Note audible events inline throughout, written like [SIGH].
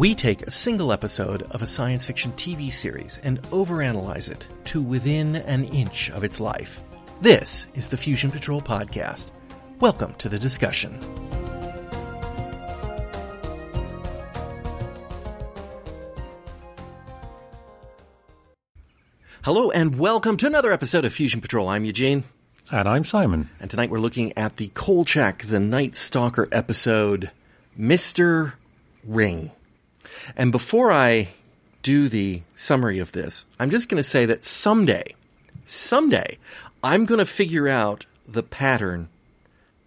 We take a single episode of a science fiction TV series and overanalyze it to within an inch of its life. This is the Fusion Patrol Podcast. Welcome to the discussion. Hello and welcome to another episode of Fusion Patrol. I'm Eugene. And I'm Simon. And tonight we're looking at the Kolchak the Night Stalker episode, Mr. Ring. And before I do the summary of this, I'm just going to say that someday, someday, I'm going to figure out the pattern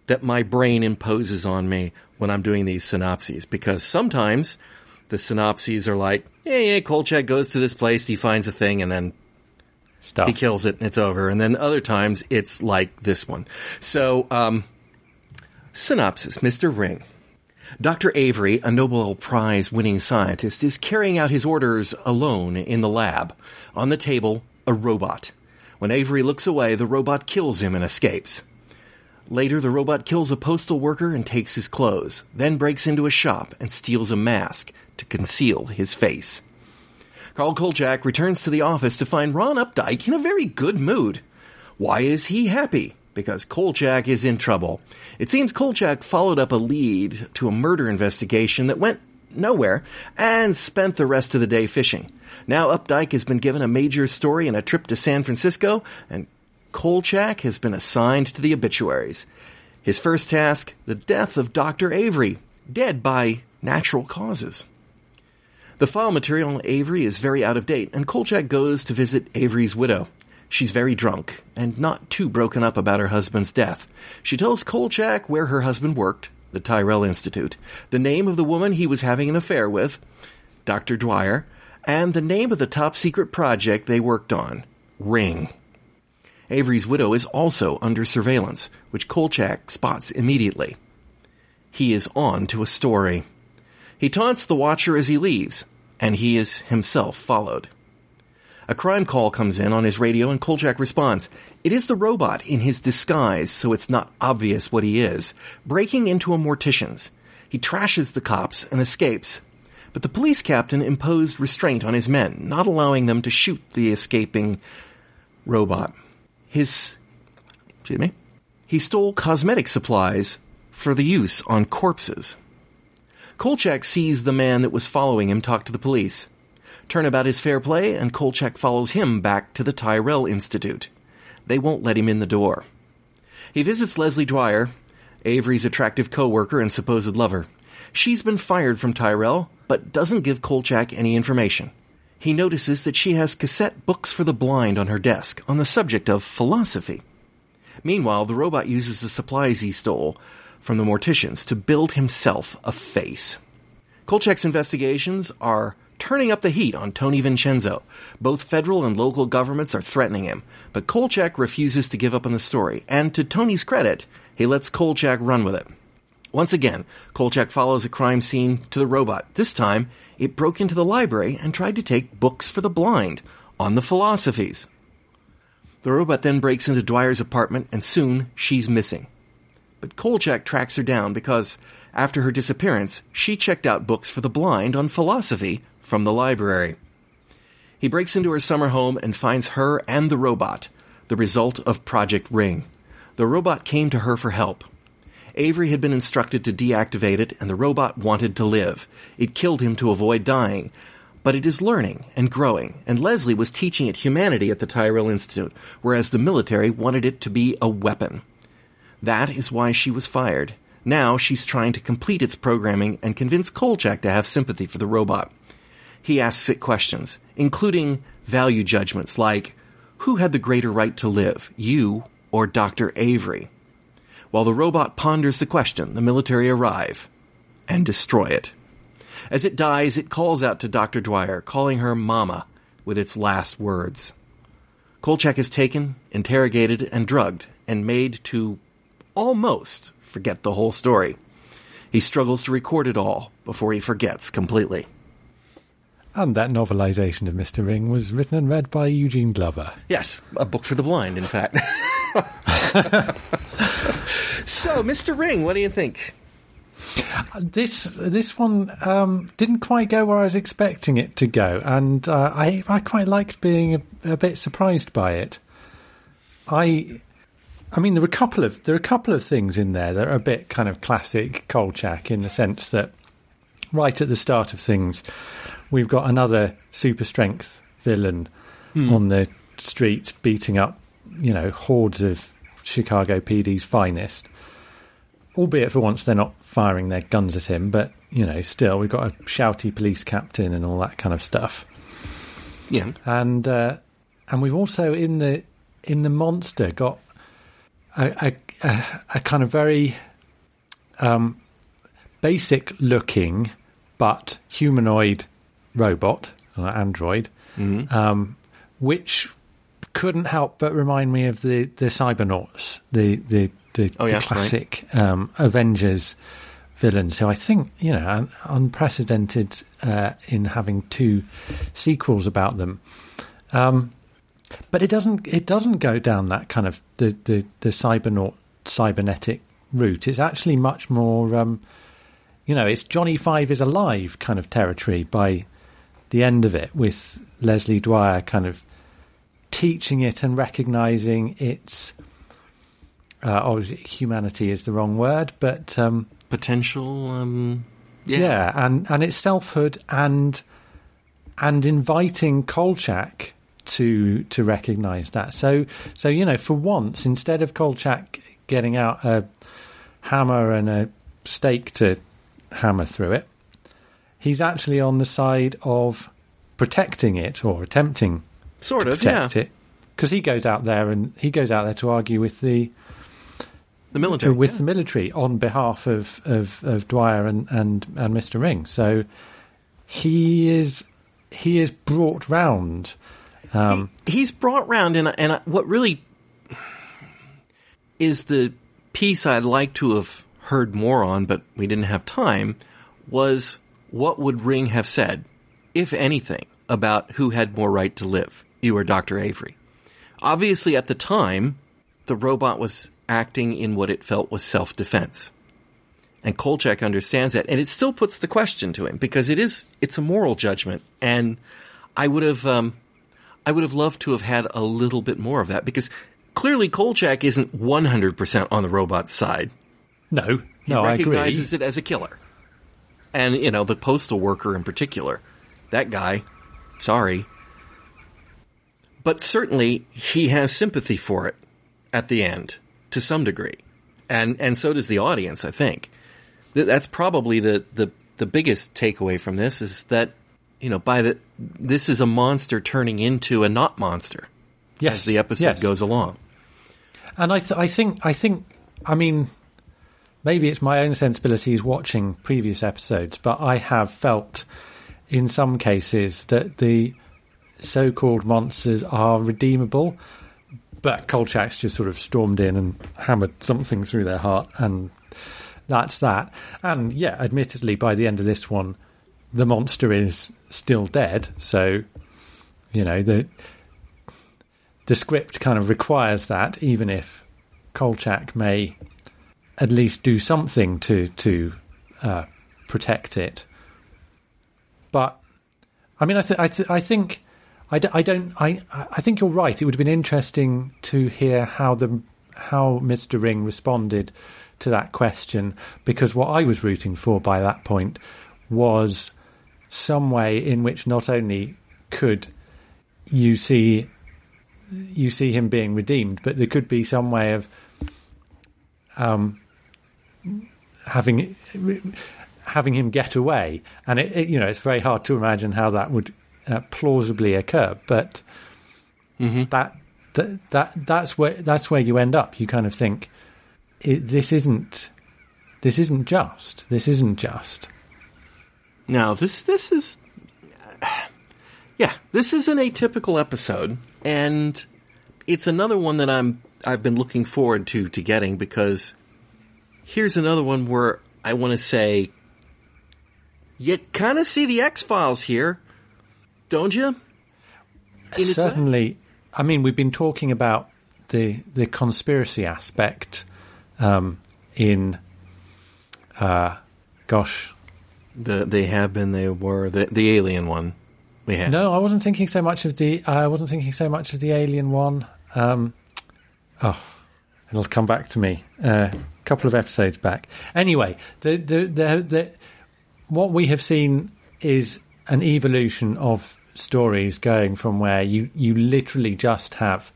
that my brain imposes on me when I'm doing these synopses because sometimes the synopses are like, yeah, yeah, Kolchak goes to this place, he finds a thing, and then Stuff. he kills it and it's over. And then other times it's like this one. So, um, synopsis, Mr. Ring. Dr. Avery, a Nobel Prize winning scientist, is carrying out his orders alone in the lab. On the table, a robot. When Avery looks away, the robot kills him and escapes. Later, the robot kills a postal worker and takes his clothes, then breaks into a shop and steals a mask to conceal his face. Carl Kolchak returns to the office to find Ron Updike in a very good mood. Why is he happy? Because Kolchak is in trouble. It seems Kolchak followed up a lead to a murder investigation that went nowhere and spent the rest of the day fishing. Now Updike has been given a major story and a trip to San Francisco, and Kolchak has been assigned to the obituaries. His first task, the death of Dr. Avery, dead by natural causes. The file material on Avery is very out of date, and Kolchak goes to visit Avery's widow. She's very drunk and not too broken up about her husband's death. She tells Kolchak where her husband worked, the Tyrell Institute, the name of the woman he was having an affair with, Dr. Dwyer, and the name of the top secret project they worked on, Ring. Avery's widow is also under surveillance, which Kolchak spots immediately. He is on to a story. He taunts the watcher as he leaves, and he is himself followed. A crime call comes in on his radio and Kolchak responds. It is the robot in his disguise, so it's not obvious what he is, breaking into a mortician's. He trashes the cops and escapes. But the police captain imposed restraint on his men, not allowing them to shoot the escaping robot. His, excuse me, he stole cosmetic supplies for the use on corpses. Kolchak sees the man that was following him talk to the police. Turnabout is fair play, and Kolchak follows him back to the Tyrell Institute. They won't let him in the door. He visits Leslie Dwyer, Avery's attractive co-worker and supposed lover. She's been fired from Tyrell, but doesn't give Kolchak any information. He notices that she has cassette books for the blind on her desk on the subject of philosophy. Meanwhile, the robot uses the supplies he stole from the morticians to build himself a face. Kolchak's investigations are turning up the heat on Tony Vincenzo. Both federal and local governments are threatening him, but Kolchak refuses to give up on the story, and to Tony's credit, he lets Kolchak run with it. Once again, Kolchak follows a crime scene to the robot. This time, it broke into the library and tried to take books for the blind on the philosophies. The robot then breaks into Dwyer's apartment, and soon she's missing. But Kolchak tracks her down because, after her disappearance, she checked out books for the blind on philosophy from the library. He breaks into her summer home and finds her and the robot, the result of Project Ring. The robot came to her for help. Avery had been instructed to deactivate it, and the robot wanted to live. It killed him to avoid dying, but it is learning and growing, and Leslie was teaching it humanity at the Tyrell Institute, whereas the military wanted it to be a weapon. That is why she was fired. Now she's trying to complete its programming and convince Kolchak to have sympathy for the robot. He asks it questions, including value judgments like, who had the greater right to live, you or Dr. Avery? While the robot ponders the question, the military arrive and destroy it. As it dies, it calls out to Dr. Dwyer, calling her Mama with its last words. Kolchak is taken, interrogated, and drugged, and made to almost forget the whole story. He struggles to record it all before he forgets completely. And that novelization of Mr. Ring was written and read by Eugene Glover. Yes, a book for the blind, in fact. [LAUGHS] so, Mr. Ring, what do you think? This this one um, didn't quite go where I was expecting it to go, and uh, I I quite liked being a, a bit surprised by it. I I mean, there were a couple of there are a couple of things in there that are a bit kind of classic Kolchak in the sense that right at the start of things, we've got another super strength villain on the street beating up, you know, hordes of Chicago PD's finest. Albeit for once they're not firing their guns at him, but you know, still we've got a shouty police captain and all that kind of stuff Yeah. and uh, and we've also in the in the monster got a, a, a, a kind of very um, basic looking but humanoid robot or android, um, which couldn't help but remind me of the the Cybernauts, the the the, Oh, the yeah, right. classic um, Avengers villains who I think you know un- unprecedented uh, in having two sequels about them. Um, but it doesn't it doesn't go down that kind of the the, the cybernaut cybernetic route. It's actually much more um, you know it's Johnny Five is alive kind of territory by the end of it with Leslie Dwyer kind of teaching it and recognizing its uh, obviously humanity is the wrong word, but um, Potential. Um, yeah. yeah. and and its selfhood and and inviting Kolchak to to recognise that. So so you know, for once, instead of Kolchak getting out a hammer and a stake to hammer through it, he's actually on the side of protecting it or attempting Sort of. Yeah. protect it. Because he goes out there and he goes out there to argue with the The military. with yeah. the military on behalf of, of, of Dwyer and, and, and Mr. Ring. So he is he is brought round. Um, he's brought round, and and what really is the piece I'd like to have heard more on, but we didn't have time, was what would Ring have said, if anything, about who had more right to live, you or Doctor Avery? Obviously, at the time, the robot was acting in what it felt was self-defense. And Kolchak understands that, and it still puts the question to him because it is it's a moral judgment, and I would have um, I would have loved to have had a little bit more of that because clearly Kolchak isn't one hundred percent on the robot's side. No, He no, I agree. recognizes it as a killer, and you know the postal worker in particular, that guy. Sorry, but certainly he has sympathy for it at the end to some degree, and and so does the audience. I think Th- that's probably the the the biggest takeaway from this is that you know by the this is a monster turning into a not monster Yes, as the episode yes. goes along. And I, th- I think, I think, I mean, maybe it's my own sensibilities watching previous episodes, but I have felt in some cases that the so-called monsters are redeemable. But Kolchak's just sort of stormed in and hammered something through their heart, and that's that. And yeah, admittedly, by the end of this one, the monster is still dead. So, you know, the the script kind of requires that, even if Kolchak may at least do something to to uh, protect it. But I mean, I, th- I, th- I think I, d- I don't. I I think you're right. It would have been interesting to hear how the how Mr. Ring responded to that question because what I was rooting for by that point was some way in which not only could you see you see him being redeemed, but there could be some way of um, having having him get away. And it, it, you know, it's very hard to imagine how that would uh, plausibly occur. But that, that that that's where that's where you end up. You kind of think it, this isn't this isn't just. This isn't just. Now this this is [SIGHS] yeah this is an atypical episode, and it's another one that I'm I've been looking forward to to getting because here's another one where I want to say you kind of see the X Files here, don't you? In? Certainly, I mean, we've been talking about the the conspiracy aspect um, in uh, gosh, The they have been, they were the the alien one. We had no, I wasn't thinking so much of the. I wasn't thinking so much of the Alien one. Um, oh, it'll come back to me uh, a couple of episodes back. Anyway, the, the the the what we have seen is an evolution of stories going from where you you literally just have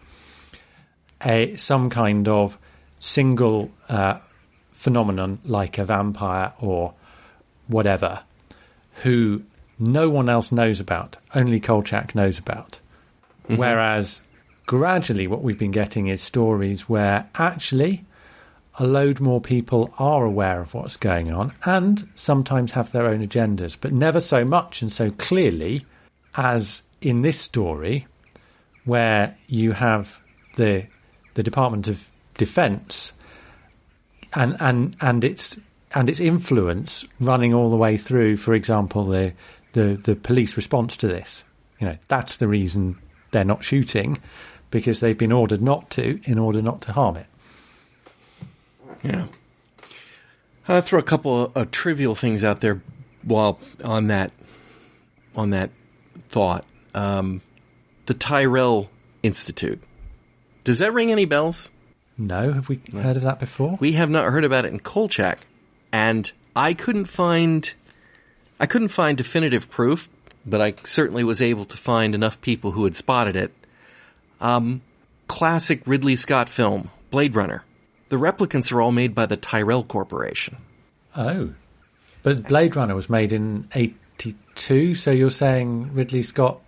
a some kind of single uh, phenomenon like a vampire or whatever who no one else knows about, only Kolchak knows about. Whereas gradually what we've been getting is stories where actually a load more people are aware of what's going on and sometimes have their own agendas, but never so much and so clearly as in this story where you have the the Department of Defense and and and its and its influence running all the way through, for example, the the the police response to this. You know, that's the reason they're not shooting because they've been ordered not to in order not to harm it. Yeah. I'll throw a couple of, of trivial things out there while on that on that thought. Um, the Tyrell Institute. Does that ring any bells? No, have we heard of that before? We have not heard about it in Kolchak, and I couldn't find I couldn't find definitive proof, but I certainly was able to find enough people who had spotted it. Um, classic Ridley Scott film, Blade Runner. The replicants are all made by the Tyrell Corporation. Oh, but Blade Runner was made in '82, so you're saying Ridley Scott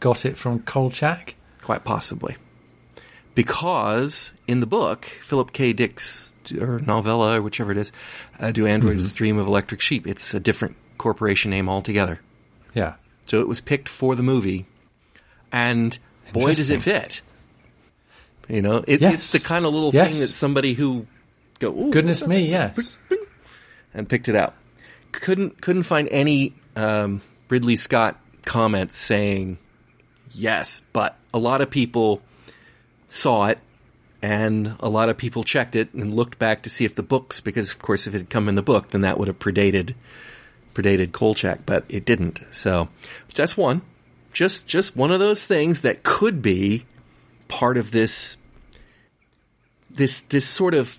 got it from Kolchak? Quite possibly. Because in the book, Philip K. Dick's or novella, or whichever it is, uh, Do Androids Dream of Electric Sheep, it's a different corporation name altogether. Yeah. So it was picked for the movie, and boy, does it fit. You know, it, Yes. it's the kind of little Yes. thing that somebody who go, Goodness me, yes. and picked it out. Couldn't couldn't find any um, Ridley Scott comments saying yes, but a lot of people saw it, and a lot of people checked it and looked back to see if the books, because of course, if it had come in the book, then that would have predated predated Kolchak, but it didn't. So that's one, just just one of those things that could be part of this this this sort of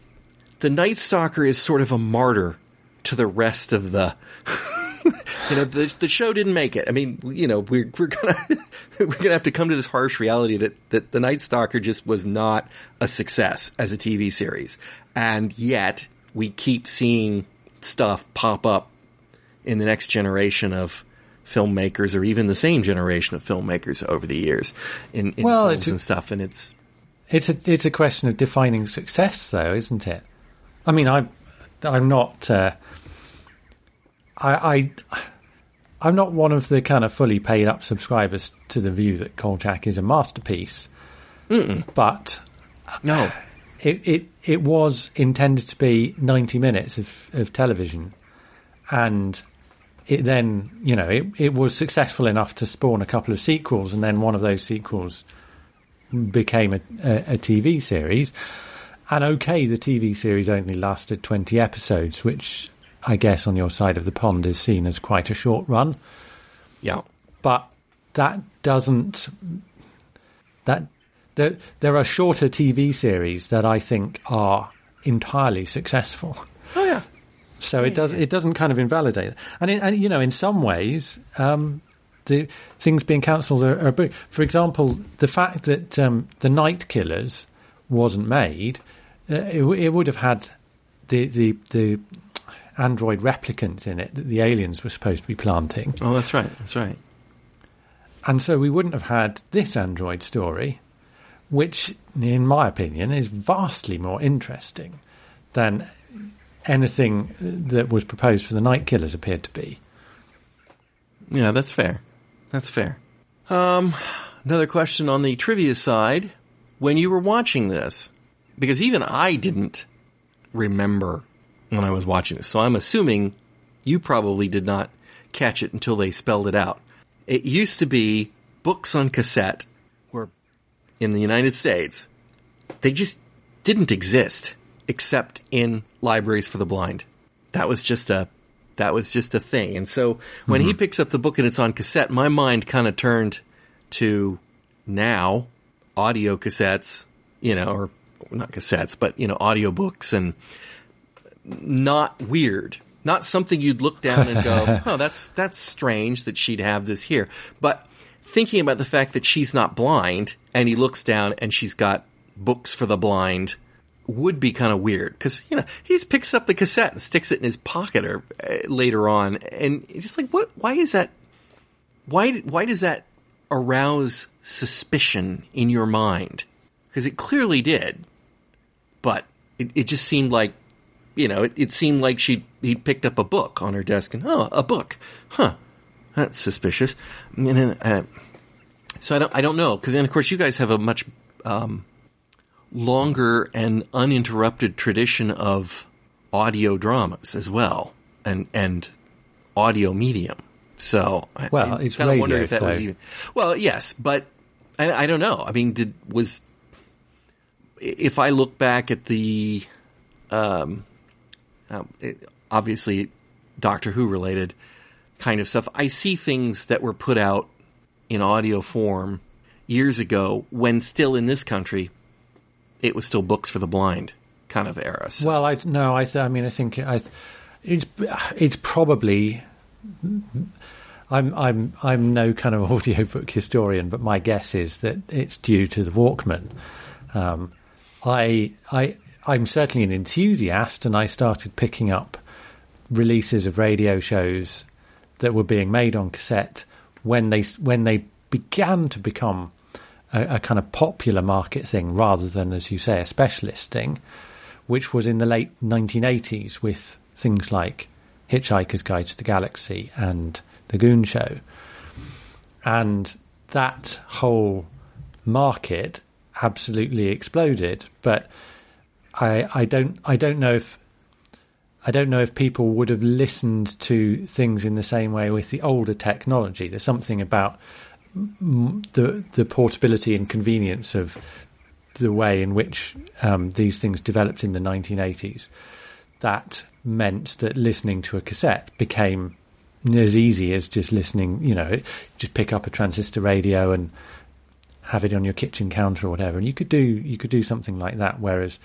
the Night Stalker is sort of a martyr to the rest of the. [LAUGHS] you know, the the show didn't make it. I mean, you know, we're we're gonna [LAUGHS] we're gonna have to come to this harsh reality that that the Night Stalker just was not a success as a TV series, and yet we keep seeing stuff pop up in the next generation of filmmakers, or even the same generation of filmmakers over the years in, in Well, films it's a- and stuff, and it's It's a it's a question of defining success, though, isn't it? I mean, I I'm not uh, I I I'm not one of the kind of fully paid up subscribers to the view that Kolchak is a masterpiece, but no. it, it it was intended to be 90 minutes of, of television and it then you know it, it was successful enough to spawn a couple of sequels and then one of those sequels became a, a, a TV series and okay the TV series only lasted 20 episodes which I guess on your side of the pond is seen as quite a short run Yeah. but that doesn't that there there are shorter TV series that I think are entirely successful. [LAUGHS] Oh yeah. So it does it doesn't kind of invalidate it. And, in, and you know, in some ways, um, the things being cancelled are, are big. For example, the fact that um, the Night Killers wasn't made, uh, it, it would have had the the the android replicants in it that the aliens were supposed to be planting. Oh, that's right. That's right. And so we wouldn't have had this Android story, which, in my opinion, is vastly more interesting than anything that was proposed for the Night Killers appeared to be. Yeah, that's fair. That's fair. Um, another question on the trivia side. When you were watching this, because even I didn't remember when I was watching this, so I'm assuming you probably did not catch it until they spelled it out. It used to be books on cassette were in the United States. They just didn't exist except in libraries for the blind. That was just a That was just a thing. And so when he mm-hmm. picks up the book and it's on cassette, my mind kind of turned to now audio cassettes, you know, or not cassettes, but you know, audiobooks and not weird. Not something you'd look down and go, [LAUGHS] "Oh, that's that's strange that she'd have this here." But thinking about the fact that she's not blind and he looks down and she's got books for the blind would be kind of weird because you know he just picks up the cassette and sticks it in his pocket or uh, later on and it's just like what why is that why why does that arouse suspicion in your mind? Because it clearly did but it, it just seemed like you know it, it seemed like she he picked up a book on her desk and oh a book huh that's suspicious. And then uh, so I don't I don't know because then of course you guys have a much um, longer and uninterrupted tradition of audio dramas as well and and audio medium. So Well, I it's kind of radio, if that was even well, yes, but I, I don't know. I mean, did was if I look back at the um, um, it- obviously Doctor Who related kind of stuff, I see things that were put out in audio form years ago when still in this country it was still books for the blind kind of era. So, Well, I no, I, th- I mean, I think I, it's it's probably. I'm I'm I'm no kind of [LAUGHS] audiobook historian, but my guess is that it's due to the Walkman. Um, I I I'm certainly an enthusiast, and I started picking up releases of radio shows that were being made on cassette when they when they began to become a, a kind of popular market thing rather than, as you say, a specialist thing, which was in the late 1980s with things like Hitchhiker's Guide to the Galaxy and The Goon Show. And that whole market absolutely exploded. But I, I don't, I don't know if, I don't know if people would have listened to things in the same way with the older technology. There's something about the the portability and convenience of the way in which um, these things developed in the 1980s. That meant that listening to a cassette became as easy as just listening. You know, just pick up a transistor radio and have it on your kitchen counter or whatever, and you could do you could do something like that. Whereas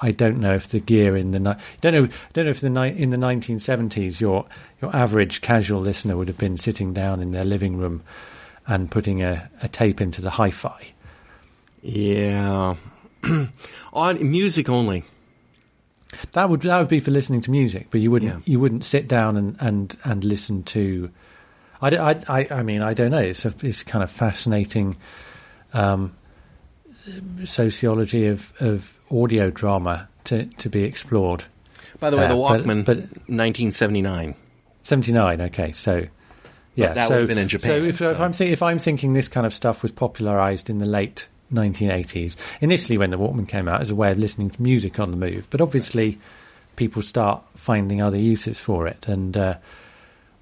I don't know if the gear in the ni- don't know don't know if the ni- in the 1970s your your average casual listener would have been sitting down in their living room and putting a, a tape into the hi-fi. yeah, [CLEARS THROAT] on music only. That would that would be for listening to music, but you wouldn't Yeah. you wouldn't sit down and, and, and listen to. I, I, I mean I don't know. It's a it's kind of fascinating um, sociology of, of audio drama to, to be explored. By the way, Uh, the but- Walkman, but- 1979. Seventy nine. Okay, so yeah, that so, would have been in Japan, So if, if I'm if I'm thinking this kind of stuff was popularized in the late 1980s, initially when the Walkman came out as a way of listening to music on the move, but obviously people start finding other uses for it, and uh,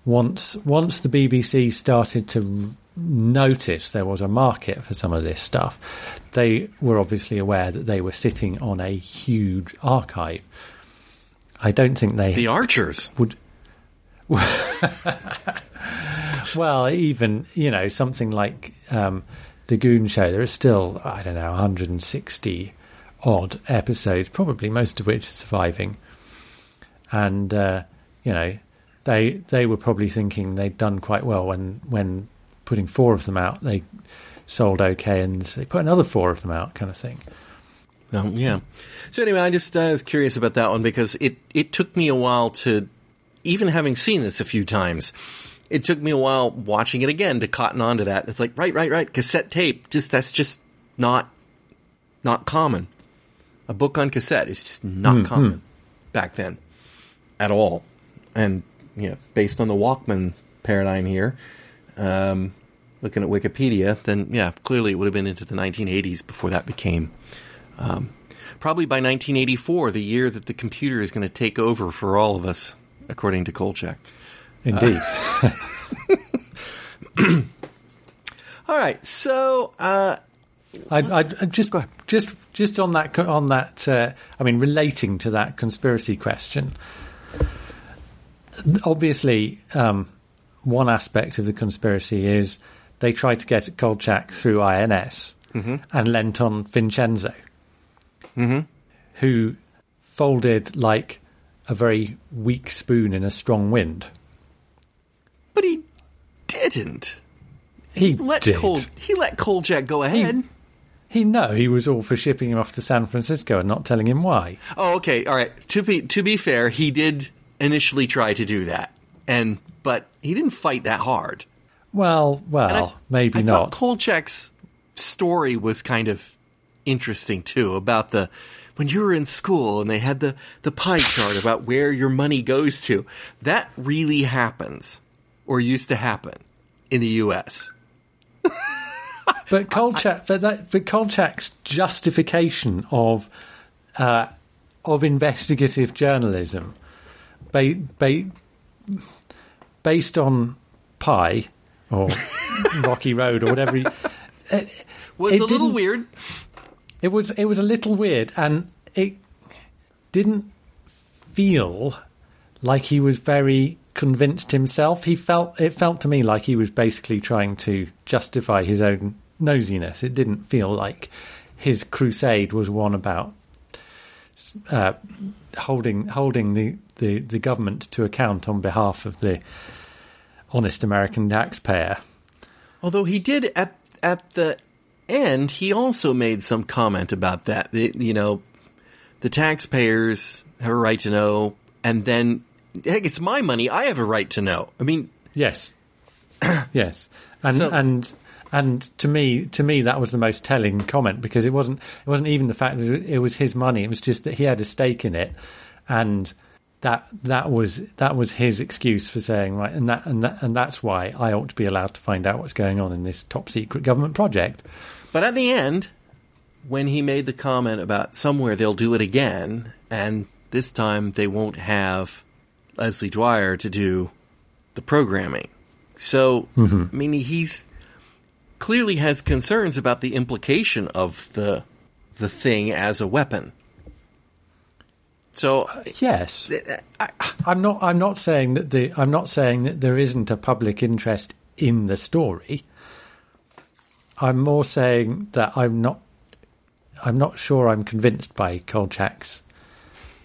once once the BBC started to notice there was a market for some of this stuff, they were obviously aware that they were sitting on a huge archive. I don't think they The Archers. would. [LAUGHS] [LAUGHS] well, even you know something like um, the Goon Show, there are still I don't know 160 odd episodes, probably most of which are surviving, and uh, you know they they were probably thinking they'd done quite well when when putting four of them out they sold okay, and they put another four of them out, kind of thing. Um, yeah. So anyway, I just uh, was curious about that one because it it took me a while to, even having seen this a few times, it took me a while watching it again to cotton on to that. It's like right, right, right. Cassette tape. Just that's just not not common. A book on cassette is just not common back then at all. And you know, based on the Walkman paradigm here, um, looking at Wikipedia, then yeah, clearly it would have been into the 1980s before that became um, probably by 1984, the year that the computer is going to take over for all of us, according to Kolchak. Indeed. [LAUGHS] [CLEARS THROAT] All right, so uh, I, I, just just just on that on that. Uh, I mean, relating to that conspiracy question, obviously, um, one aspect of the conspiracy is they tried to get at Kolchak through INS and lent on Vincenzo, who folded like a very weak spoon in a strong wind. But he didn't. He Let did. Col- he let Kolchak go ahead. He no, he was all for shipping him off to San Francisco and not telling him why. Oh, okay. All right. To be to be fair, he did initially try to do that, and but he didn't fight that hard. Well, well, I- maybe I not. Kolchak's story was kind of interesting too about the when you were in school and they had the the pie chart about where your money goes to. That really happens or used to happen in the U.S. [LAUGHS] But Kolchak, but that, but Kolchak's justification of uh, of investigative journalism, ba- ba- based on pie or [LAUGHS] Rocky Road or whatever, he, Was It a little weird. it was it was a little weird, and it didn't feel like he was very convinced himself. He felt it felt to me like he was basically trying to justify his own nosiness. It didn't feel like his crusade was one about uh, holding holding the, the, the government to account on behalf of the honest American taxpayer. Although he did at at the end, he also made some comment about that. The, you know, the taxpayers have a right to know, and then heck, it's my money. I have a right to know. I mean, Yes, [CLEARS THROAT] yes, and So- and and to me, to me, that was the most telling comment because it wasn't it wasn't even the fact that it was his money. It was just that he had a stake in it, and that that was that was his excuse for saying right, and that and that and that's why I ought to be allowed to find out what's going on in this top secret government project. but at the end, when he made the comment about somewhere they'll do it again, and this time they won't have Leslie Dwyer to do the programming. So, mm-hmm. I mean, he's clearly has concerns about the implication of the the thing as a weapon. So, Yes, I'm not. I'm not saying that the. I'm not saying that there isn't a public interest in the story. I'm more saying that I'm not. I'm not sure I'm convinced by Kolchak's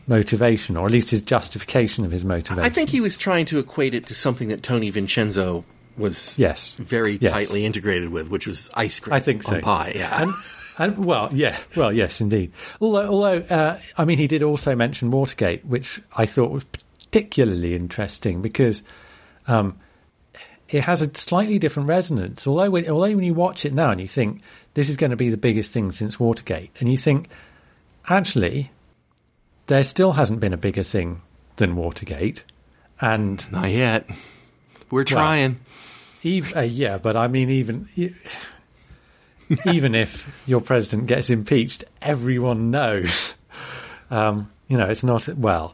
motivation, or at least his justification of his motivation. I think he was trying to equate it to something that Tony Vincenzo was Yes. very Yes. tightly integrated with, which was ice cream. I think so. pie. Yeah, And, and well, yeah, well, yes, indeed. Although, although, uh, I mean, he did also mention Watergate, which I thought was particularly interesting because um, it has a slightly different resonance. Although, when, although when you watch it now and you think this is going to be the biggest thing since Watergate, and you think actually there still hasn't been a bigger thing than Watergate, and not yet. We're trying. Eve, uh, yeah, but I mean, even [LAUGHS] even if your president gets impeached, everyone knows. [LAUGHS] Um, you know, it's not well.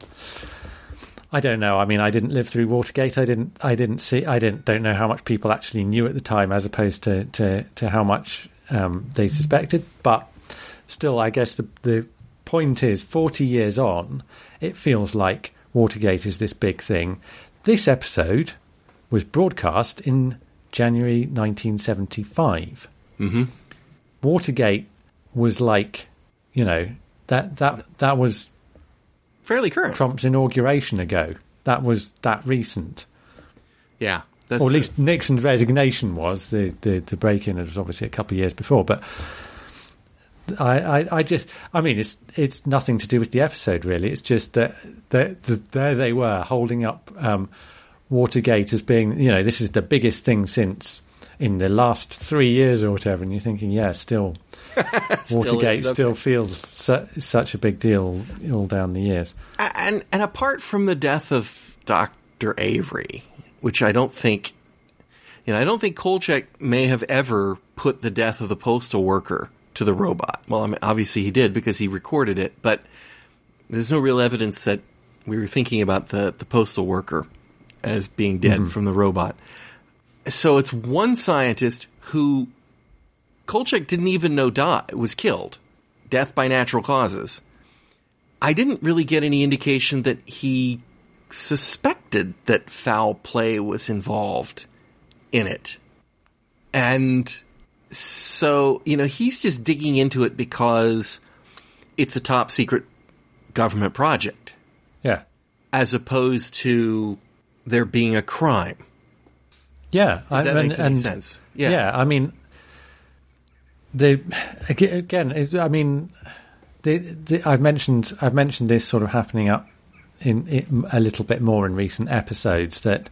I don't know. I mean, I didn't live through Watergate. I didn't. I didn't see. I didn't. Don't know how much people actually knew at the time, as opposed to to, to how much um, they suspected. But still, I guess the the point is, forty years on, it feels like Watergate is this big thing. This episode was broadcast in January 1975. Mm-hmm. Watergate was like, you know, that that that was Fairly current. Trump's inauguration ago. That was that recent, Yeah, that's or at true. least Nixon's resignation was. The the, the break in was obviously a couple of years before, but. I, I, I just, I mean, it's it's nothing to do with the episode really. It's just that, that, that there they were holding up um, Watergate as being, you know, this is the biggest thing since in the last three years or whatever. And you're thinking, yeah, still, [LAUGHS] Watergate okay. still feels su- such a big deal all down the years. And and apart from the death of Doctor Avery, which I don't think, you know, I don't think Kolchak may have ever put the death of the postal worker to the robot. Well, I mean, obviously he did because he recorded it, but there's no real evidence that we were thinking about the the postal worker as being dead mm-hmm. from the robot. So it's one scientist who Kolchak didn't even know died was killed, death by natural causes. I didn't really get any indication that he suspected that foul play was involved in it. And so, you know, he's just digging into it because it's a top secret government project Yeah. as opposed to there being a crime. Yeah. I, That makes any sense. Yeah. Yeah. I mean, the again, it- I mean, the, the, I've mentioned I've mentioned this sort of happening up in, in a little bit more in recent episodes that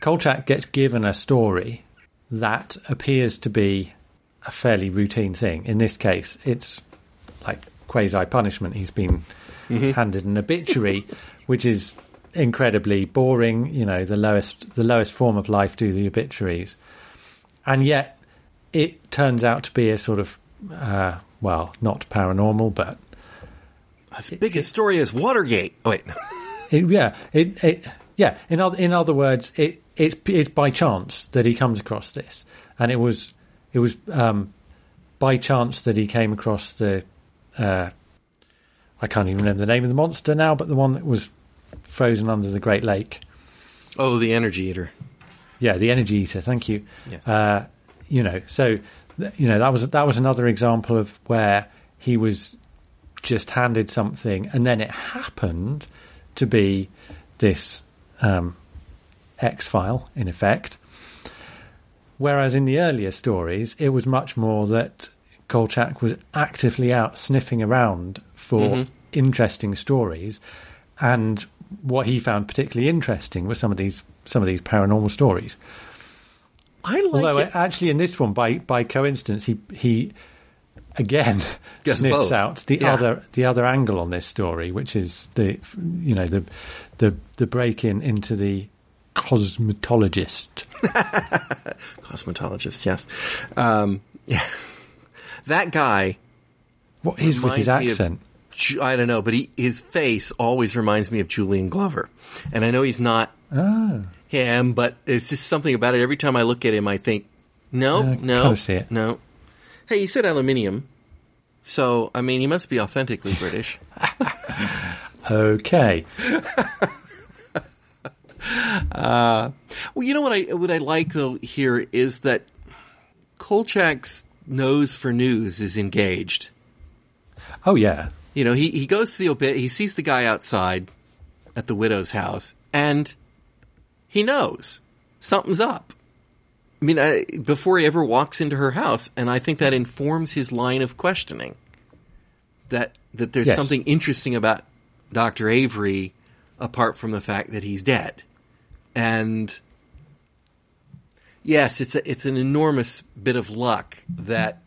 Kolchak gets given a story that appears to be a fairly routine thing. In this case, it's like quasi punishment. He's been handed an obituary, which is incredibly boring. You know, the lowest the lowest form of life do the obituaries, and yet it turns out to be a sort of uh, well, not paranormal, but As big a story as Watergate. Oh, wait. [LAUGHS] It, yeah, it, it, yeah. In other, in other words, it, it's, it's by chance that he comes across this, and it was, it was um, by chance that he came across the, uh, I can't even remember the name of the monster now, but the one that was frozen under the Great Lake. Oh, the Energy Eater. Yeah, the energy eater. Thank you. Yes. Uh, you know, so you know that was that was another example of where he was just handed something, and then it happened to be this um, X file, in effect. Whereas in the earlier stories, it was much more that Kolchak was actively out sniffing around for mm-hmm. interesting stories, and what he found particularly interesting was some of these some of these paranormal stories. I like Although it. actually, in this one, by by coincidence, he he again Gets [LAUGHS] sniffs both. out the Yeah. other the other angle on this story, which is the you know the the the break in into the cosmetologist. [LAUGHS] Cosmetologist, yes. Um, yeah. [LAUGHS] That guy, What is with his me of- accent? I don't know, but he, his face always reminds me of Julian Glover. And I know he's not Ah, him, but it's just something about it. Every time I look at him, I think, no, Uh, no, see it. no. Hey, he said aluminium. So, I mean, he must be authentically British. [LAUGHS] okay. Uh, well, you know what I what I like though here is that Kolchak's nose for news is engaged. Oh yeah, You know, he he goes to the obit, he sees the guy outside at the widow's house, and he knows something's up. I mean, I, before he ever walks into her house, and I think that informs his line of questioning. That that there's Yes. something interesting about Doctor Avery, apart from the fact that he's dead, and yes, it's a, it's an enormous bit of luck that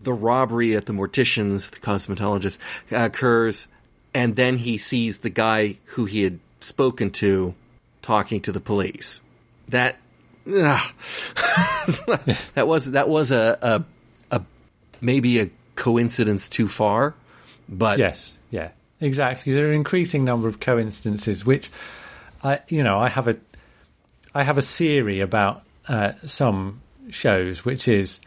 the robbery at the mortician's, the cosmetologist, occurs, and then he sees the guy who he had spoken to talking to the police. That [LAUGHS] that was that was a, a a maybe a coincidence too far, but yes, yeah, exactly. There are an increasing number of coincidences, which I, you know, I have a, I have a theory about uh, some shows, which is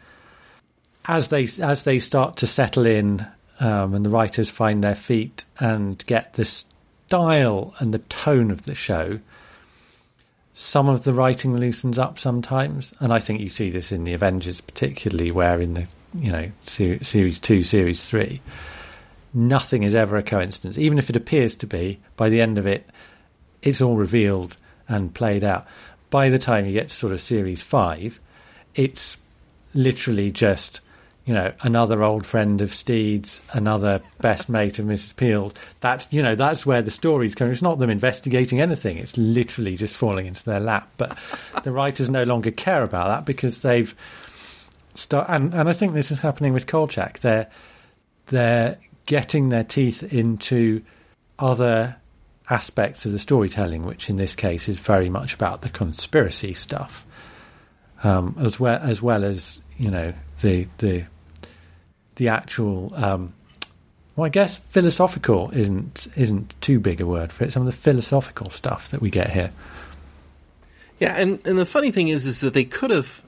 as they as they start to settle in, um, and the writers find their feet and get the style and the tone of the show. Some of the writing loosens up sometimes, and I think you see this in the Avengers, particularly where in the you know ser- series two, series three, nothing is ever a coincidence. Even if it appears to be, by the end of it, it's all revealed and played out. By the time you get to sort of series five, it's literally just, you know, another old friend of Steed's, another best [LAUGHS] mate of Mrs. Peel's. That's, you know, that's where the story's coming. It's not them investigating anything. It's literally just falling into their lap. But the writers no longer care about that because they've start, and, and I think this is happening with Kolchak. They're, they're getting their teeth into other aspects of the storytelling, which in this case is very much about the conspiracy stuff, um, as well as well as you know the the the actual. Um, well, I guess philosophical isn't isn't too big a word for it. Some of the philosophical stuff that we get here. Yeah, and and the funny thing is, is that they could have,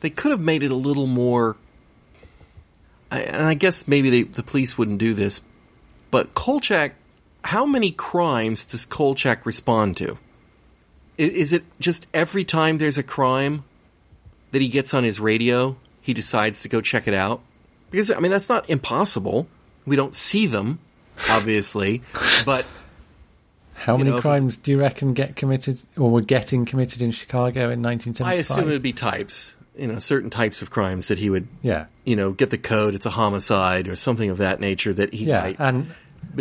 they could have made it a little more. And I guess maybe they, the police wouldn't do this, but Kolchak how many crimes does Kolchak respond to? I- Is it just every time there's a crime that he gets on his radio, he decides to go check it out? Because I mean, that's not impossible. We don't see them, obviously, [LAUGHS] but How many know, crimes do you reckon get committed or were getting committed in Chicago in 1975? I assume it would be types. You know, certain types of crimes that he would, yeah, you know, get the code. It's a homicide or something of that nature that he yeah, might. and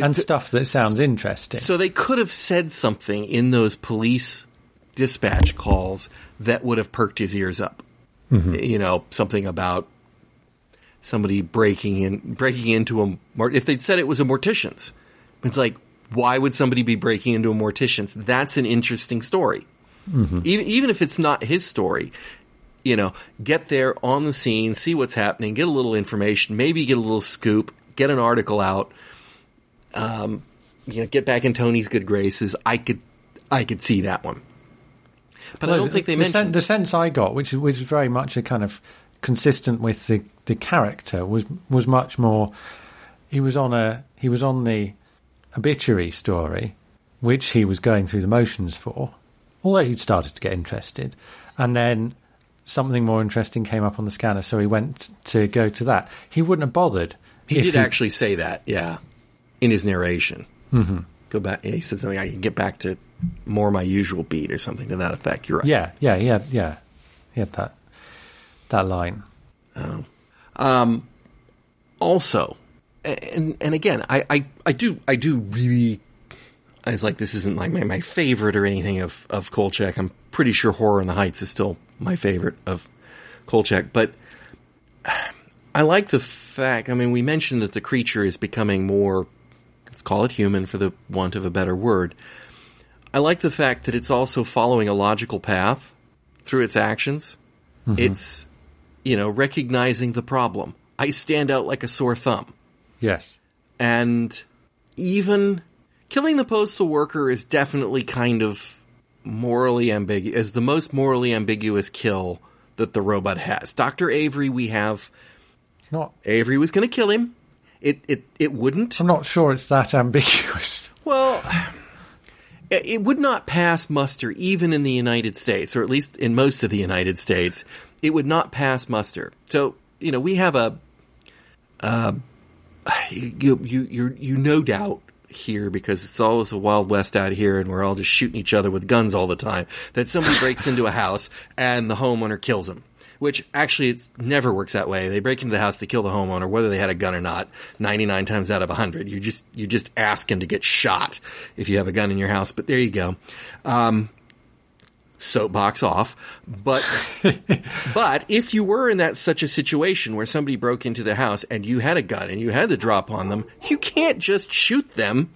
and stuff that sounds interesting. So they could have said something in those police dispatch calls that would have perked his ears up. Mm-hmm. You know, something about somebody breaking in, breaking into a. If they'd said it was a mortician's, it's like, why would somebody be breaking into a mortician's? That's an interesting story. Mm-hmm. Even even if it's not his story, you know, get there on the scene, see what's happening, get a little information, maybe get a little scoop, get an article out Um, you know, get back in Tony's good graces. I could, I could see that one, but I don't think they the, sen- mentioned. the sense I got, which was very much a kind of consistent with the the character, was was much more. He was on a he was on the obituary story, which he was going through the motions for, although he'd started to get interested, and then something more interesting came up on the scanner, so he went to go to that. He wouldn't have bothered. he did actually say that, yeah, in his narration. Mm-hmm. Go back. He said something. I can get back to more my usual beat or something to that effect. You're right. Yeah, yeah, had, yeah, he had that that line. Um. also, and and again, I, I, I do I do really. I was like, this isn't like my, my favorite or anything of of Kolchak. I'm pretty sure Horror in the Heights is still my favorite of Kolchak, but [SIGHS] I like the fact. I mean, we mentioned that the creature is becoming more. Let's call it human, for the want of a better word. I like the fact that it's also following a logical path through its actions. Mm-hmm. It's, you know, recognizing the problem. I stand out like a sore thumb. Yes. And even killing the postal worker is definitely kind of morally ambiguous, is the most morally ambiguous kill that the robot has. Dr. Avery, we have It's not. Avery was going to kill him. It, it, it wouldn't. I'm not sure it's that ambiguous. [LAUGHS] Well, it it would not pass muster even in the United States, or at least in most of the United States. It would not pass muster. So, you know, we have a, uh, you, you, you, you no doubt here because it's always a wild west out here and we're all just shooting each other with guns all the time that somebody breaks into a house and the homeowner kills him which actually it never works that way they break into the house they kill the homeowner whether they had a gun or not 99 times out of 100 you just you just asking to get shot if you have a gun in your house but there you go um, soapbox off but [LAUGHS] but if you were in that such a situation where somebody broke into the house and you had a gun and you had the drop on them, you can't just shoot them.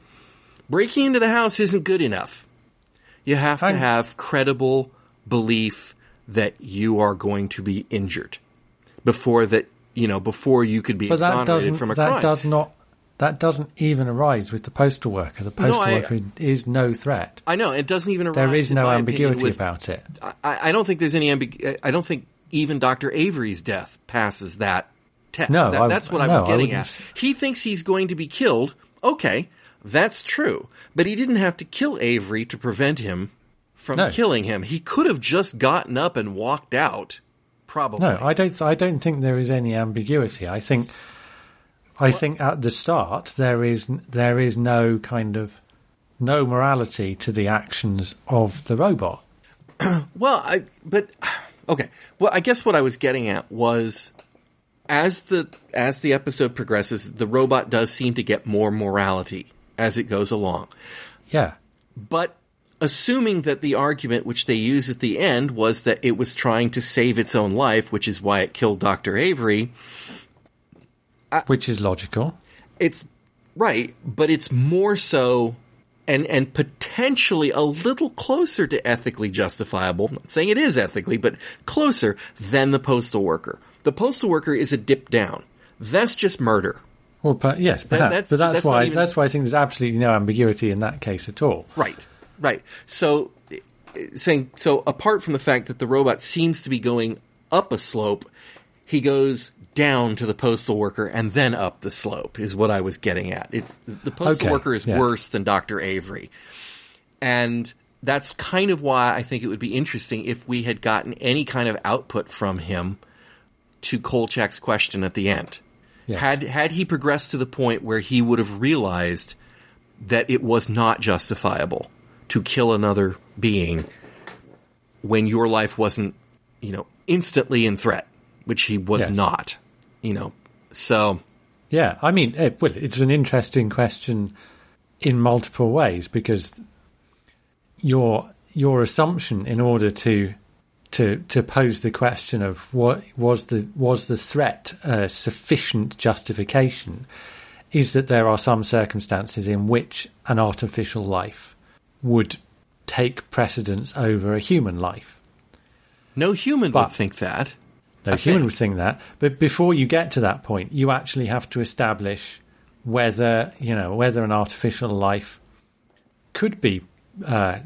Breaking into the house isn't good enough. You have to have credible belief that you are going to be injured before that you know before you could be But that exonerated from a that crime. does not. That doesn't even arise with the postal worker. The postal I- worker is no threat. I know it doesn't even. There arise, is in no ambiguity with- about it. I, I don't think there's any ambig- I don't think even Dr. Avery's death passes that test. No, That- that's what I no, was I getting at. He thinks he's going to be killed. Okay, that's true. But he didn't have to kill Avery to prevent him from No. killing him. He could have just gotten up and walked out. Probably. No, I don't. I don't think there is any ambiguity. I think. I think at the start there is there is no kind of no morality to the actions of the robot. [CLEARS THROAT] Well, I but okay. Well, I guess what I was getting at was as the as the episode progresses, the robot does seem to get more morality as it goes along. Yeah, But assuming that the argument which they use at the end was that it was trying to save its own life, which is why it killed Dr. Avery, which is logical. it's right, but it's more so and and potentially a little closer to ethically justifiable. I'm not saying it is ethically, but closer than the postal worker. The postal worker is a dip down. That's just murder. Well, but yes, perhaps. that's- but that's, that's why even- that's why I think there's absolutely no ambiguity in that case at all. Right. Right. So saying so apart from the fact that the robot seems to be going up a slope, he goes down to the postal worker and then up the slope is what I was getting at. It's the postal Okay, worker is yeah. worse than Dr. Avery. And that's kind of why I think it would be interesting if we had gotten any kind of output from him to Kolchak's question at the end. Yeah. Had had he progressed to the point where he would have realized that it was not justifiable to kill another being when your life wasn't, you know, instantly in threat, which he was Yes. not, you know. So, Yeah, I mean, it, well, it's an interesting question in multiple ways because your your assumption in order to to to pose the question of what was the was the threat uh, sufficient justification is that there are some circumstances in which an artificial life would take precedence over a human life. no human But- would think that. No I human think- would think that, but before you get to that point, you actually have to establish whether you know whether an artificial life could be uh,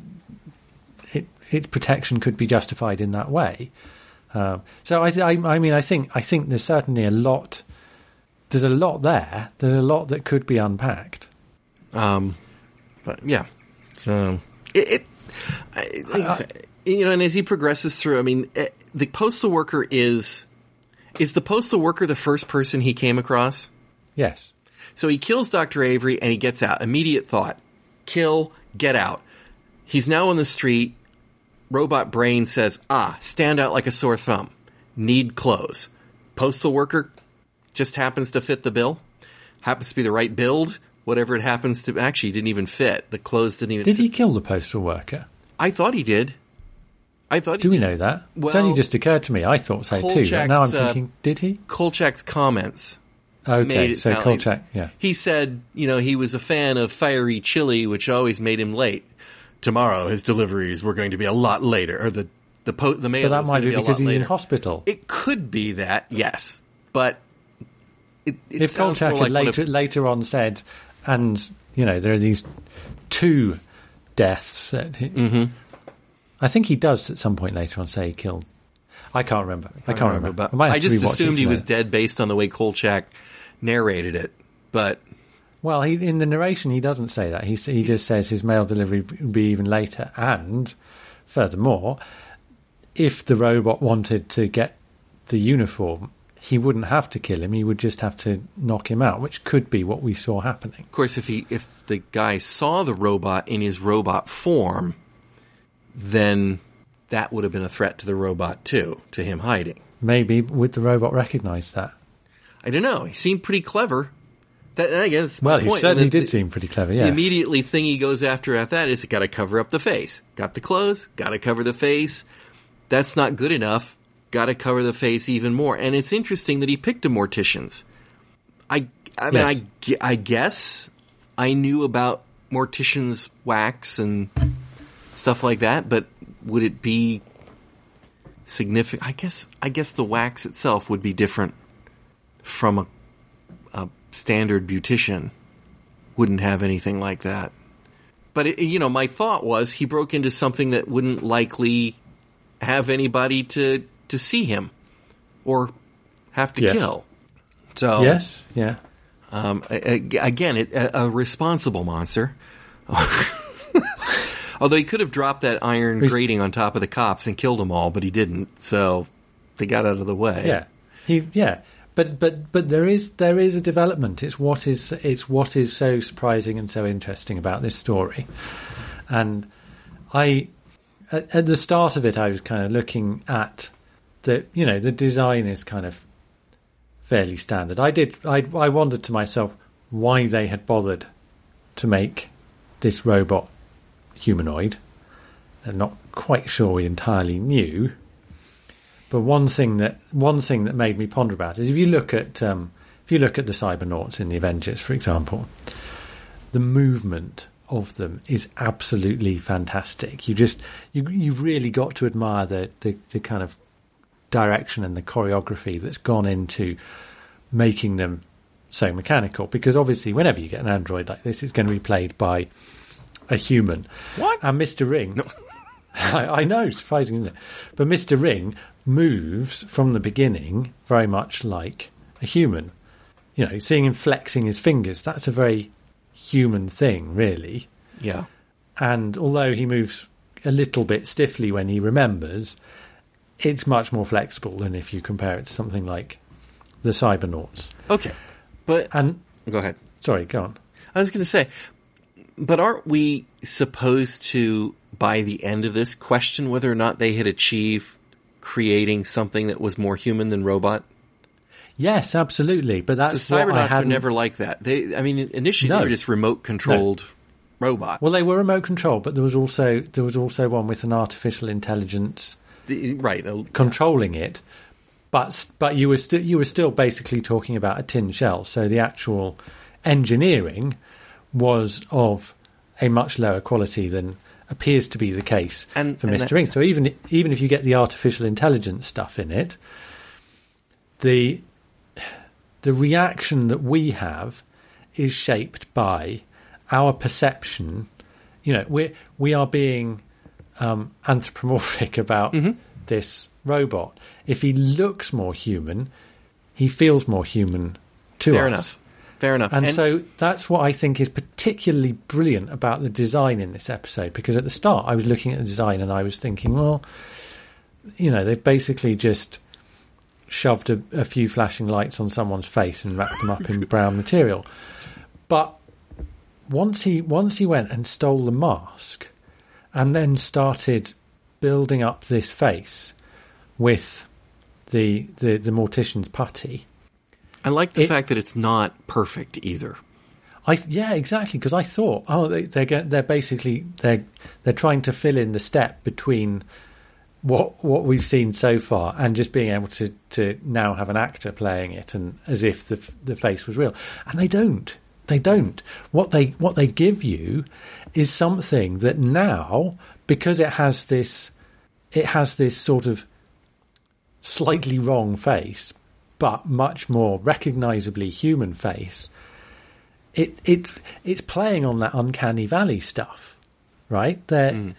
it, its protection could be justified in that way. Um, so I, I, I mean, I think I think there's certainly a lot. There's a lot there. There's a lot that could be unpacked. Um, but yeah, so it, it I, like I said, you know, and as he progresses through, I mean, eh, the postal worker is is the postal worker the first person he came across. Yes. So he kills Dr. Avery and he gets out. Immediate thought kill, get out. He's now on the street. Robot brain says, ah, stand out like a sore thumb. Need clothes. Postal worker just happens to fit the bill. Happens to be the right build. Whatever it happens to. Actually, didn't even fit. The clothes didn't even Did fit. he kill the postal worker? I thought he did. I thought he Do we did. know that? it's Well, only just occurred to me. I thought so too. But now I'm Kolchak's, uh, thinking, did he? Kolchak's comments made Okay, it so sound like- Kolchak, yeah. He said, you know, he was a fan of fiery chili, which always made him late. Tomorrow, his deliveries were going to be a lot later, or the the po- the mail But that was might going to be be because he's in later. hospital. It could be that, yes, but it, it if Kolchak like of- later later on said, and you know there are these two deaths that he, Mm-hmm. I think he does at some point later on say he killed. I can't remember. I can't remember. but I to just assumed he was dead based on the way Kolchak narrated it. But Well, he, in the narration, he doesn't say that. He he just says his mail delivery would be even later. And furthermore, if the robot wanted to get the uniform, he wouldn't have to kill him. He would just have to knock him out, which could be what we saw happening. of course, if he if the guy saw the robot in his robot form, then that would have been a threat to the robot too, to him hiding. Maybe would the robot recognise that? I don't know. He seemed pretty clever. That I guess. Well, he point. certainly the- did seem pretty clever. The Yeah. immediately thing he goes after at that is got to cover up the face. Got the clothes, got to cover the face. That's not good enough. Got to cover the face even more. And it's interesting that he picked a mortician's. I, I mean, Yes. I, I guess I knew about mortician's wax and stuff like that, but would it be significant? I guess, I guess the wax itself would be different from a, a standard beautician wouldn't have anything like that. But it, you know, my thought was he broke into something that wouldn't likely have anybody to to see him or have to Yeah. kill. So Yes. Yeah. um, a- a- again, it, a, a responsible monster. [LAUGHS] Although he could have dropped that iron grating on top of the cops and killed them all, but he didn't. So they got out of the way. Yeah. He. Yeah. But but but there is there is a development. It's what is it's what is so surprising and so interesting about this story. And I at, at the start of it, I was kind of looking at the you know the design is kind of fairly standard. I did I I wondered to myself why they had bothered to make this robot humanoid. I'm not quite sure we entirely knew. But one thing that one thing that made me ponder about is if you look at um, if you look at the Cybernauts in the Avengers, for example, the movement of them is absolutely fantastic. You just you you've really got to admire the, the, the kind of direction and the choreography that's gone into making them so mechanical. Because obviously, whenever you get an android like this, it's going to be played by a human. What? And Mr. Ring, [LAUGHS] I, I know, surprising, isn't it? But Mr. Ring moves from the beginning very much like a human. You know, seeing him flexing his fingers, that's a very human thing, really. Yeah. And although he moves a little bit stiffly when he remembers, it's much more flexible than if you compare it to something like the Cybernauts. Okay. But And go ahead. sorry, go on. I was going to say, but aren't we supposed to, by the end of this, question whether or not they had achieved creating something that was more human than robot? Yes, absolutely. But that's so cybernauts are never like that. They, I mean, initially No. they were just remote controlled robots. Well, they were remote control, but there was also there was also one with an artificial intelligence The- right. controlling it. But but you were still you were still basically talking about a tin shell. So the actual engineering was of a much lower quality than appears to be the case And- for and Mr. that- Ring. So even even if you get the artificial intelligence stuff in it, the the reaction that we have is shaped by our perception. You know, we we are being um, anthropomorphic about Mm-hmm. this robot. If he looks more human, he feels more human to Fair us. enough. Fair enough. And, so that's what I think is particularly brilliant about the design in this episode. Because at the start, I was looking at the design and I was thinking, well, you know, they've basically just shoved a, a few flashing lights on someone's face and wrapped them up in [LAUGHS] brown material. But once he once he went and stole the mask, and then started building up this face with the the, the mortician's putty. I like the it- fact that it's not perfect either. I yeah, exactly. Because I thought, oh, they, they're go- they're basically they're they're trying to fill in the step between what what we've seen so far and just being able to to now have an actor playing it and as if the the face was real, and they don't. They don't. What they what they give you is something that now because it has this it has this sort of slightly wrong face, but much more recognizably human face it it it's playing on that uncanny valley stuff, right? They're hmm.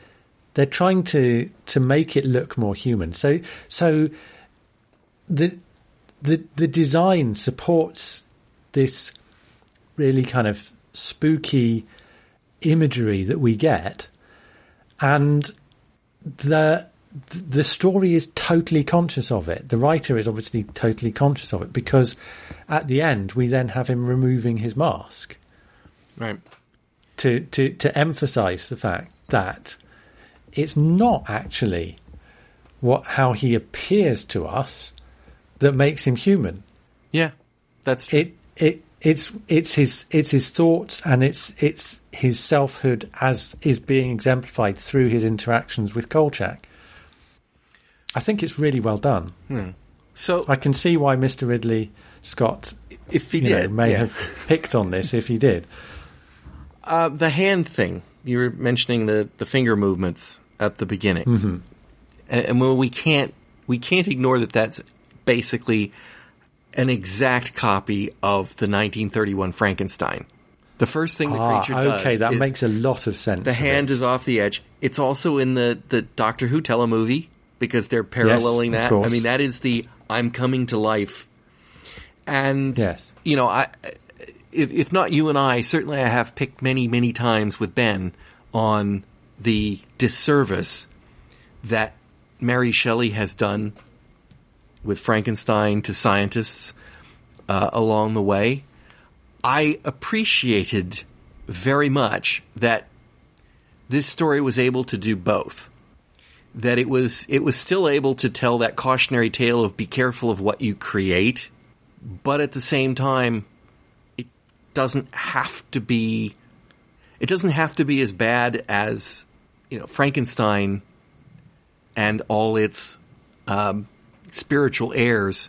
they're trying to to make it look more human. So so the the the design supports this really kind of spooky imagery that we get, and the the story is totally conscious of it. The writer is obviously totally conscious of it because at the end we then have him removing his mask Right. to to to emphasize the fact that it's not actually what how he appears to us that makes him human. Yeah. That's true. It it it's it's his it's his thoughts and it's it's his selfhood as is being exemplified through his interactions with Kolchak. I think it's really well done. so I can see why Mr. Ridley Scott if he you know, did, may yeah. have picked on this if he did. Uh, the hand thing you were mentioning the the finger movements at the beginning, mm-hmm. and, and when we can't we can't ignore that that's basically an exact copy of the 1931 Frankenstein. The first thing the Ah, creature does okay, that makes a lot of sense. the hand it. is off the edge. It's also in the the Doctor Who telemovie because they're paralleling of that. I mean, that is the I'm coming to life, and Yes. you know, I if if not you and I, certainly I have picked many many times with Ben on the disservice that Mary Shelley has done with Frankenstein to scientists uh, along the way. I appreciated very much that this story was able to do both. That it was it was still able to tell that cautionary tale of be careful of what you create, but at the same time, it doesn't have to be. It doesn't have to be as bad as you know Frankenstein and all its um, spiritual heirs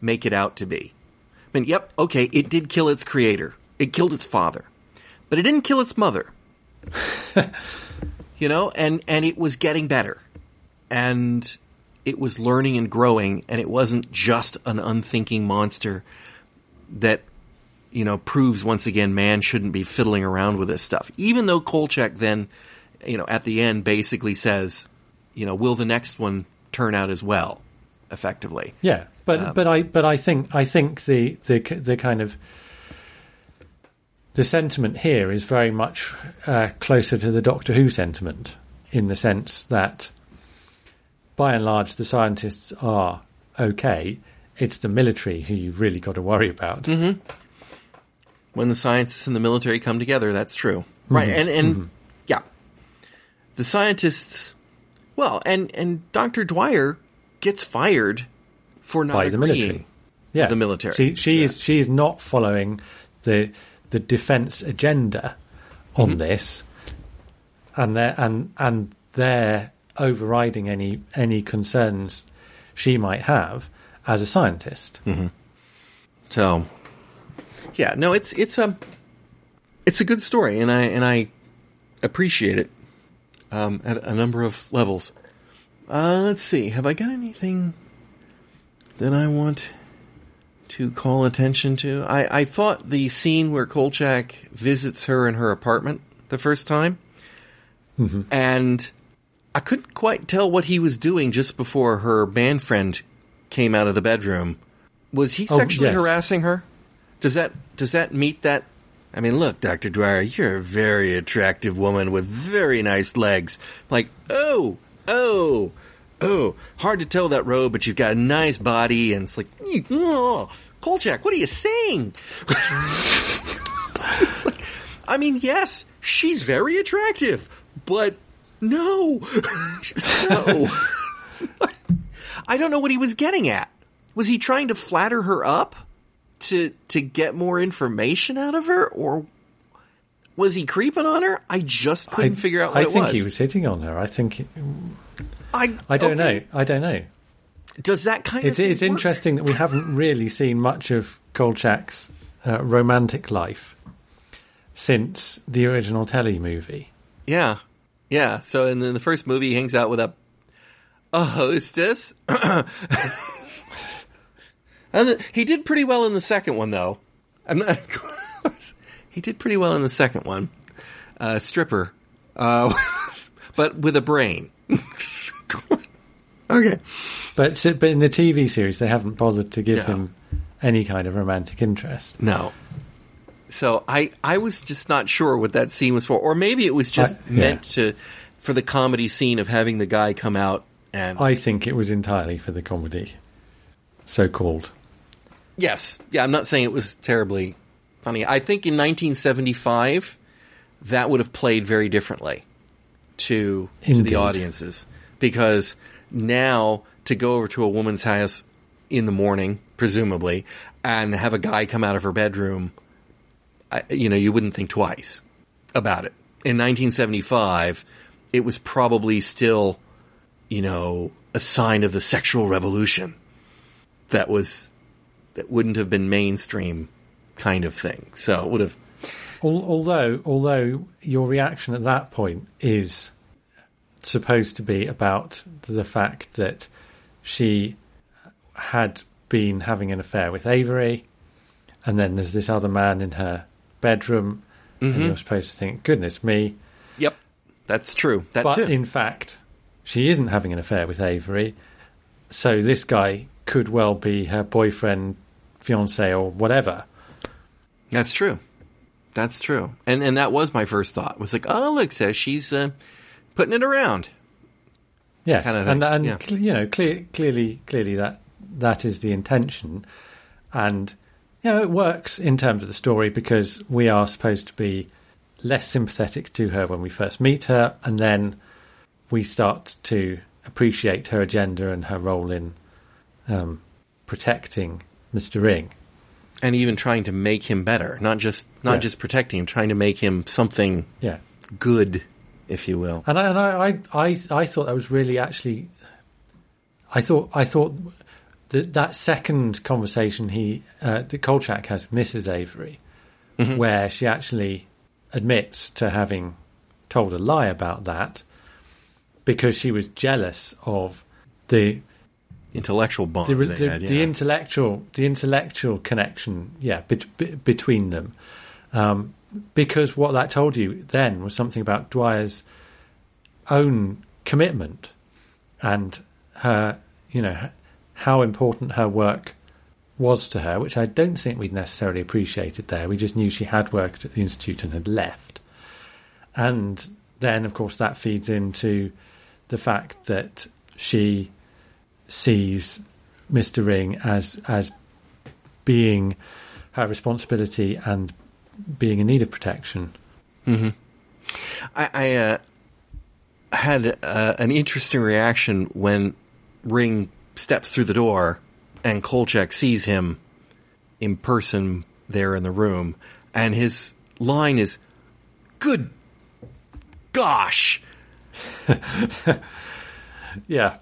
make it out to be. I mean, yep, okay, it did kill its creator. It killed its father. But it didn't kill its mother. [LAUGHS] you know, and, and it was getting better. And it was learning and growing, and it wasn't just an unthinking monster that, you know, proves once again man shouldn't be fiddling around with this stuff. Even though Kolchak then, you know, at the end basically says, you know, will the next one turn out as well, effectively? Yeah. But but I but I think I think the the the kind of the sentiment here is very much uh, closer to the Doctor Who sentiment in the sense that by and large the scientists are okay. It's the military who you've really got to worry about. Mm-hmm. When the scientists and the military come together, that's true, right? And and yeah, the scientists. Well, and and Doctor Dwyer gets fired for not by the military. Yeah, the military. She, she Yeah. is she is not following the the defence agenda on Mm-hmm. this, and they and and they're overriding any any concerns she might have as a scientist. So, yeah, no, it's it's a it's a good story, and I and I appreciate it um, at a number of levels. Uh, let's see, have I got anything that I want to call attention to? I I thought the scene where Kolchak visits her in her apartment the first time, and I couldn't quite tell what he was doing just before her band friend came out of the bedroom. Was he Oh, sexually yes. harassing her? Does that does that meet that? I mean, look, Doctor Dwyer, you're a very attractive woman with very nice legs. Like, oh, oh, oh, hard to tell that robe, but you've got a nice body, and it's like, oh, Kolchak, what are you saying? [LAUGHS] it's like, I mean, yes, she's very attractive, but no, [LAUGHS] no. I don't know what he was getting at. Was he trying to flatter her up to to get more information out of her, or was he creeping on her? I just couldn't figure out what I it think was. he was hitting on her. I think it- I I don't okay. know. I don't know. Does that kind It's of it's work? interesting that we haven't really seen much of Kolchak's uh, romantic life since the original telly movie. Yeah, yeah. So in the, in the first movie, he hangs out with a a hostess. [COUGHS] and the, he did pretty well in the second one, though. I'm not. [LAUGHS] he did pretty well in the second one. Uh, stripper, uh, [LAUGHS] but with a brain. [LAUGHS] okay. But but in the TV series, they haven't bothered to give No. him any kind of romantic interest. No. So I I was just not sure what that scene was for, or maybe it was just I- yeah. meant to for the comedy scene of having the guy come out and I think it was entirely for the comedy, so called. Yes. Yeah, I'm not saying it was terribly funny. I think in 1975 that would have played very differently to to the audiences because now to go over to a woman's house in the morning, presumably, and have a guy come out of her bedroom, I, you know, you wouldn't think twice about it. In 1975, it was probably still, you know, a sign of the sexual revolution that was that wouldn't have been mainstream kind of thing. So it would have Although, although your reaction at that point is supposed to be about the fact that she had been having an affair with Avery, and then there's this other man in her bedroom, and mm-hmm. you're supposed to think, "Goodness me!" Yep, that's true. That But too. in fact, she isn't having an affair with Avery, so this guy could well be her boyfriend, fiance, or whatever. That's true. That's true. And and that was my first thought. Was like, oh look, says she's uh, putting it around. Yeah, kind of and and yeah. cl- you know, clear, clearly, clearly that that is the intention, and you know, it works in terms of the story because we are supposed to be less sympathetic to her when we first meet her, and then we start to appreciate her agenda and her role in um, protecting Mister Ring. And even trying to make him better, not just not Yeah. just protecting him, trying to make him something Yeah, good, if you will. and I and I I I, thought that was really actually. I thought I thought that that second conversation he uh, that Kolchak has with Mrs. Avery, where she actually admits to having told a lie about that because she was jealous of the Intellectual bond the, the, had, the intellectual the intellectual connection yeah bet, be- between them um, because what that told you then was something about Dwyer's own commitment and her you know how important her work was to her, which I don't think we'd necessarily appreciated there. We just knew she had worked at the Institute and had left. And then, of course, that feeds into the fact that she sees Mr. Ring as as being her responsibility and being in need of protection. I, I uh, had uh, an interesting reaction when Ring steps through the door and Kolchak sees him in person there in the room, and his line is, "Good gosh, [LAUGHS] Yeah,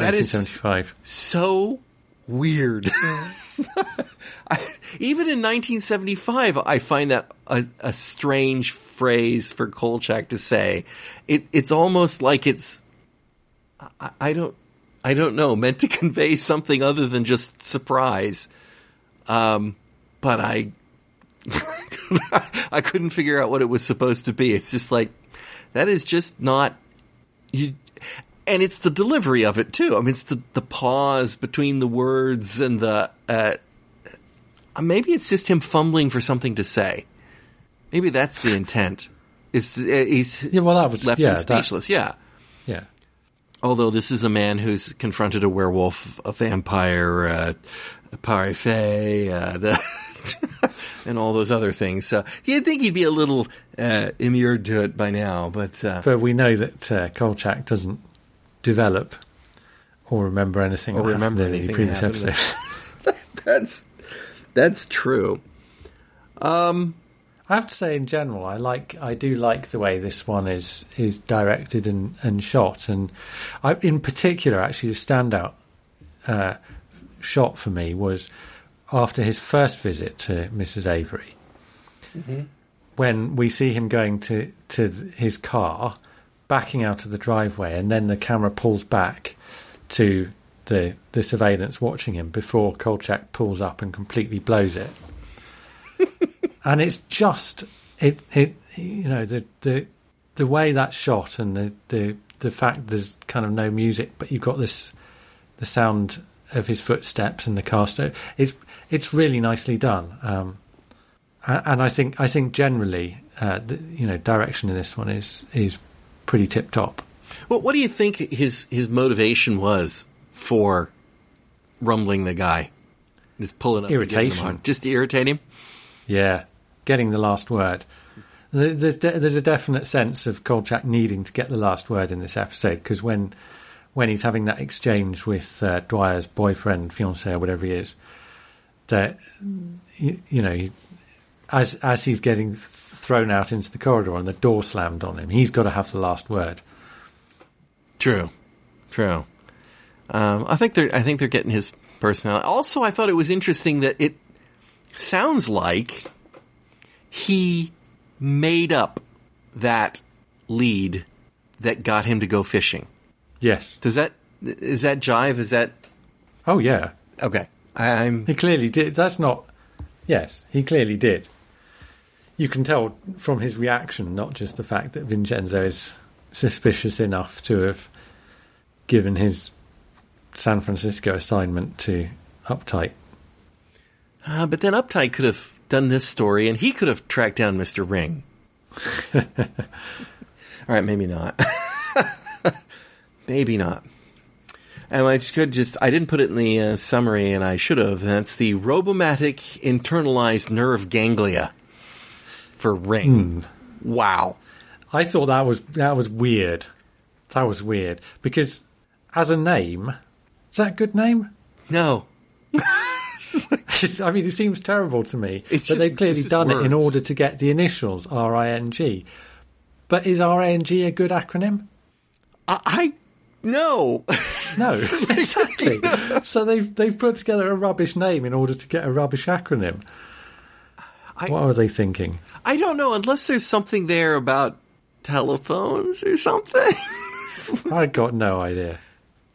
That is- 1975. so weird." [LAUGHS] I, even in 1975, I find that a, a strange phrase for Kolchak to say. It, it's almost like it's I, I don't I don't know meant to [LAUGHS] convey something other than just surprise. Um, but I [LAUGHS] I couldn't figure out what it was supposed to be. It's just like that is just not you. And it's the delivery of it too. I mean, it's the the pause between the words and the. Uh, maybe it's just him fumbling for something to say. Maybe that's the intent. Is uh, he's Yeah, well, that was left yeah, him that- speechless? yeah. yeah. Although this is a man who's confronted a werewolf, a vampire, uh, a parfait, uh, the [LAUGHS] and all those other things. So you'd think he'd be a little uh, immured to it by now, but uh, But we know that uh, Kolchak doesn't develop or remember anything Or remember in anything the previous episode. [LAUGHS] that's that's true. I have to say, in general, I like, I do like the way this one is is directed and, and shot, and I, in particular, actually, the standout uh, shot for me was after his first visit to Mrs. Avery, when we see him going to to his car, backing out of the driveway, and then the camera pulls back to the the surveillance watching him before Kolchak pulls up and completely blows it. [LAUGHS] And it's just it it you know the the the way that's shot and the the the fact there's kind of no music but you've got this the sound of his footsteps and the cast it's it's really nicely done. Um and I think I think generally uh the, you know direction in this one is is pretty tip top Well, what do you think his his motivation was for rumbling the guy? Just pulling up, and giving him a Irritation. just to irritate him. Yeah, getting the last word. There's de- there's a definite sense of Kolchak needing to get the last word in this episode because when when he's having that exchange with uh, Dwyer's boyfriend, fiance, or whatever he is, that you, you know, he, as as he's getting thrown out into the corridor and the door slammed on him, he's got to have the last word. True, true. Um, I think they're I think they're getting his personality. Also, I thought it was interesting that it sounds like he made up that lead that got him to go fishing. Yes. Does that is that jive? Is that Oh yeah. okay? I, I'm He clearly did. That's not. Yes, he clearly did. You can tell from his reaction, not just the fact that Vincenzo is suspicious enough to have given his San Francisco assignment to Updyke. Uh, but then Updyke could have done this story, and he could have tracked down Mister Ring. [LAUGHS] All right, maybe not. [LAUGHS] maybe not. And I could just—I didn't put it in the uh, summary, and I should have. That's the robomatic internalized nerve ganglia for Ring. Hmm. Wow. I thought that was that was weird. That was weird because as a name, is that a good name? No, [LAUGHS] [LAUGHS] I mean, it seems terrible to me. It's but just- they've clearly done it in order to get the initials R I N G. But is R I N G a good acronym? I, I no. No, [LAUGHS] exactly. so they've they've put together a rubbish name in order to get a rubbish acronym. I- what are they thinking? I don't know unless there's something there about telephones or something. [LAUGHS] I got no idea.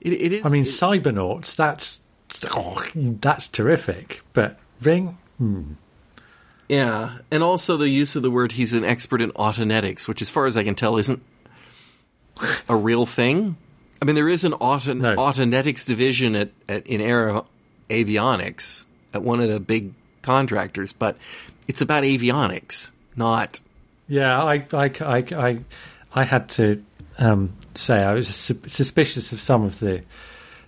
it, it is. I mean, it- cybernauts. That's oh, that's terrific. But ring. Hmm. Yeah, and also the use of the word he's an expert in autonetics, which, as far as I can tell, isn't [LAUGHS] a real thing. I mean, there is an auto, No. Autonetics division at, at in Air Avionics at one of the big contractors, but it's about avionics, not. Yeah, I, I, I, I, I had to um, say I was su- suspicious of some of the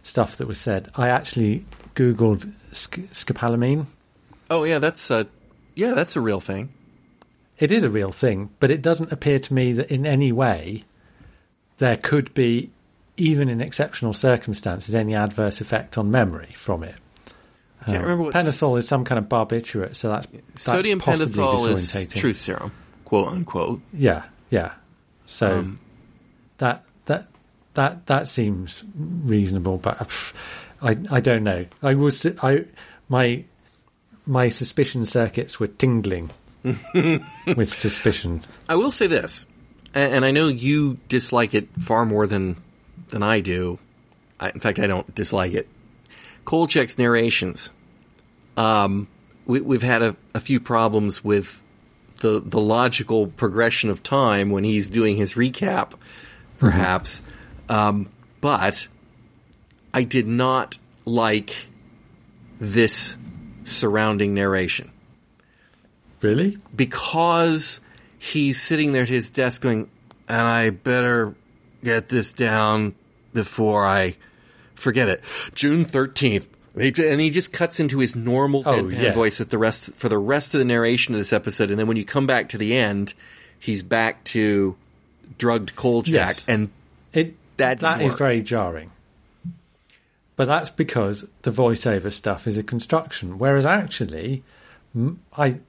stuff that was said. I actually googled sc- scopolamine. Oh yeah, that's a yeah, that's a real thing. It is a real thing, but it doesn't appear to me that in any way there could be, even in exceptional circumstances, any adverse effect on memory from it. Can't remember what Pentothal is some kind of barbiturate, so that's, that's sodium possibly pentothal is truth serum, quote unquote. Yeah, yeah. So Um, that that that that seems reasonable, but pff, I I don't know. I was I my my suspicion circuits were tingling [LAUGHS] with suspicion. I will say this, and I know you dislike it far more than than I do. I, in fact, I don't dislike it. Kolchak's narrations. Um, we, we've had a, a few problems with the the logical progression of time when he's doing his recap, perhaps. Um, but I did not like this surrounding narration Really? because he's sitting there at his desk going, and I better get this down before I forget it. June 13th. And he just cuts into his normal Oh, deadpan yeah. voice at the rest for the rest of the narration of this episode. And then when you come back to the end, he's back to drugged Kolchak. Yes. And It That that is very jarring. But that's because the voiceover stuff is a construction, whereas actually, I.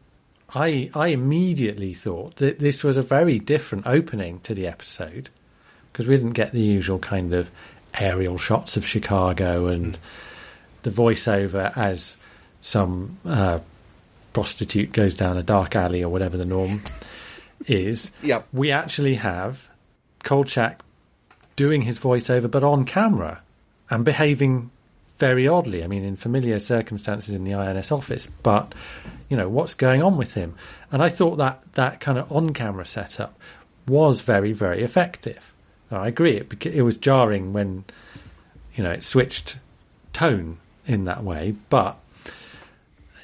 I I immediately thought that this was a very different opening to the episode because we didn't get the usual kind of aerial shots of Chicago and hmm. The voiceover as some uh, prostitute goes down a dark alley or whatever the norm is. Yep. We actually have Kolchak doing his voiceover, but on camera and behaving very oddly. I mean, in familiar circumstances in the INS office, but you know what's going on with him. And I thought that that kind of on-camera setup was very, very effective. I agree. It it was jarring when you know it switched tone in that way, but.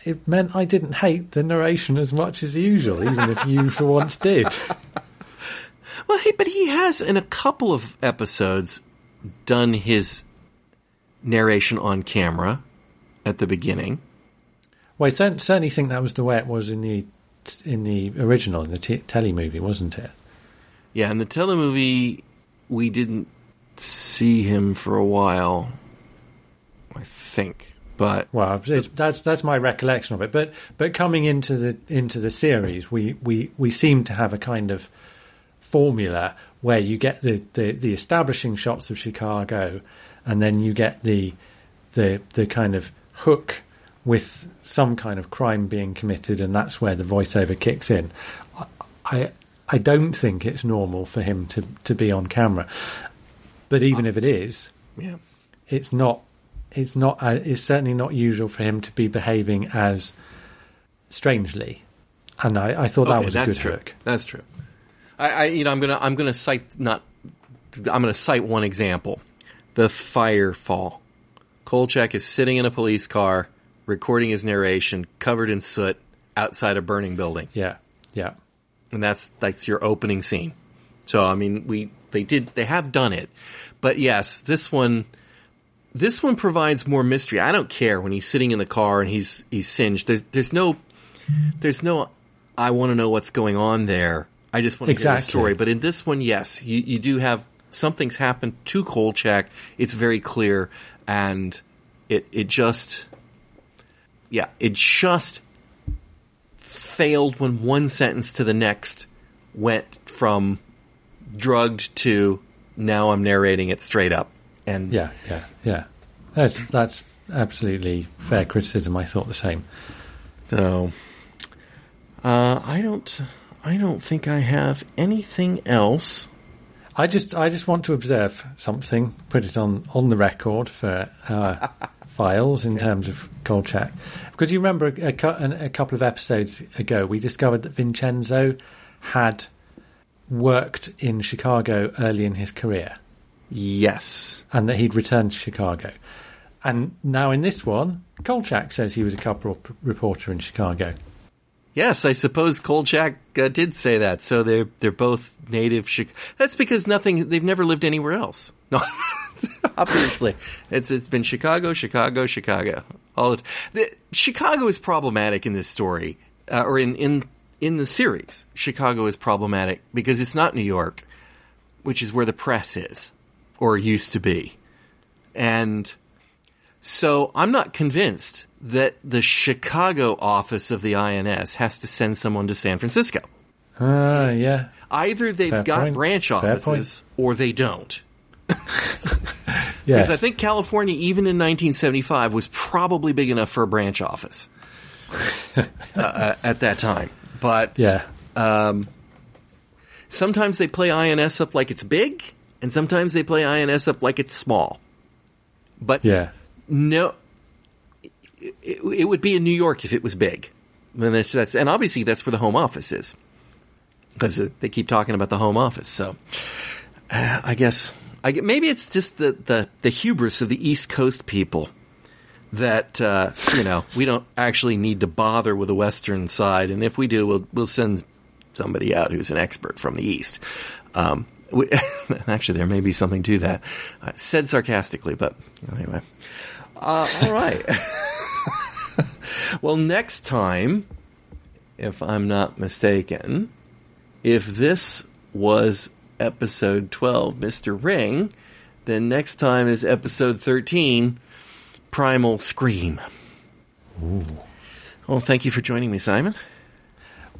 It meant I didn't hate the narration as much as usual, even if you for once did. [LAUGHS] Well, hey, but he has in a couple of episodes done his narration on camera at the beginning. Well, I certainly think that was the way it was in the in the original, in the t- telly movie, wasn't it? Yeah, in the telemovie, we didn't see him for a while. Think, but Well, that's that's my recollection of it. But but coming into the into the series, we we we seem to have a kind of formula where you get the, the, the establishing shots of Chicago, and then you get the the the kind of hook with some kind of crime being committed, and that's where the voiceover kicks in. I I, I don't think it's normal for him to, to be on camera, but even if it is, yeah, it's not it's not uh, it's certainly not usual for him to be behaving as strangely and i, I thought that okay, was a good true. hook That's true. I, I, you know, I'm gonna, I'm gonna cite not, I'm gonna cite one example: the firefall. Kolchak is sitting in a police car, recording his narration, covered in soot, outside a burning building. yeah yeah and that's that's your opening scene. So I mean, we they did they have done it, but yes, this one this one provides more mystery. I don't care when he's sitting in the car and he's he's singed. There's there's no there's no I want to know what's going on there. I just want to hear the story. But in this one, yes, you you do have something's happened to Kolchak. It's very clear, and it it just yeah, it just failed when one sentence to the next went from drugged to now I'm narrating it straight up. And yeah yeah yeah. That's that's absolutely fair criticism. I thought the same. So uh, I don't I don't think I have anything else. i just i just want to observe something put it on on the record for our [LAUGHS] files in terms of Kolchak. because you remember a, a, a couple of episodes ago we discovered that vincenzo had worked in chicago early in his career Yes. and that he'd returned to Chicago. And now in this one, Kolchak says he was a rep- reporter in Chicago. Yes, I suppose Kolchak uh, did say that. So they're they're both native. Chi- That's because nothing. They've never lived anywhere else. No, [LAUGHS] obviously, it's it's been Chicago, Chicago, Chicago. All the, the Chicago is problematic in this story, uh, or in in in the series. Chicago is problematic because it's not New York, which is where the press is, or used to be, and so I'm not convinced that the Chicago office of the INS has to send someone to San Francisco. Ah, yeah. Either they've Fair got point. branch offices or they don't. [LAUGHS] Yeah. Because I think California, even in 1975, was probably big enough for a branch office [LAUGHS] uh, uh, at that time. But yeah. sometimes they play INS up like it's big, and sometimes they play INS up like it's small. But Yeah. No, it, it would be in New York if it was big. And, that's, that's, and obviously that's where the home office is because they keep talking about the home office. So uh, I guess I maybe it's just the, the, the hubris of the East Coast people that uh, you know we don't actually need to bother with the Western side, and if we do, we'll we'll send somebody out who's an expert from the East. Um, we, [LAUGHS] actually, there may be something to that. Uh, said sarcastically, but anyway. Uh, all right. [LAUGHS] well, next time, if I'm not mistaken, if this was episode 12, Mr. Ring, then next time is episode 13, Primal Scream. Ooh. Well, thank you for joining me, Simon.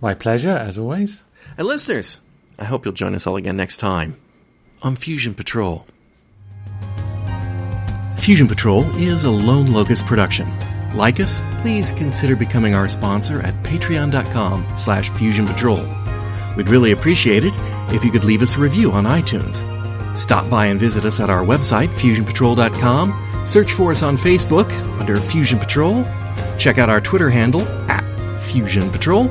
My pleasure, as always. And listeners, I hope you'll join us all again next time on Fusion Patrol. Fusion Patrol is a Lone Locust production. Like us, please consider becoming our sponsor at patreon.com slash fusion patrol. We'd really appreciate it if you could leave us a review on iTunes. Stop by and visit us at our website, fusionpatrol.com. Search for us on Facebook under Fusion Patrol. Check out our Twitter handle at Fusion Patrol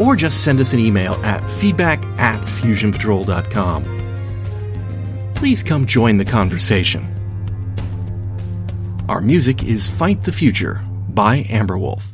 or just send us an email at feedback at fusionpatrol.com. Please come join the conversation. Our music is Fight the Future by Amberwolf.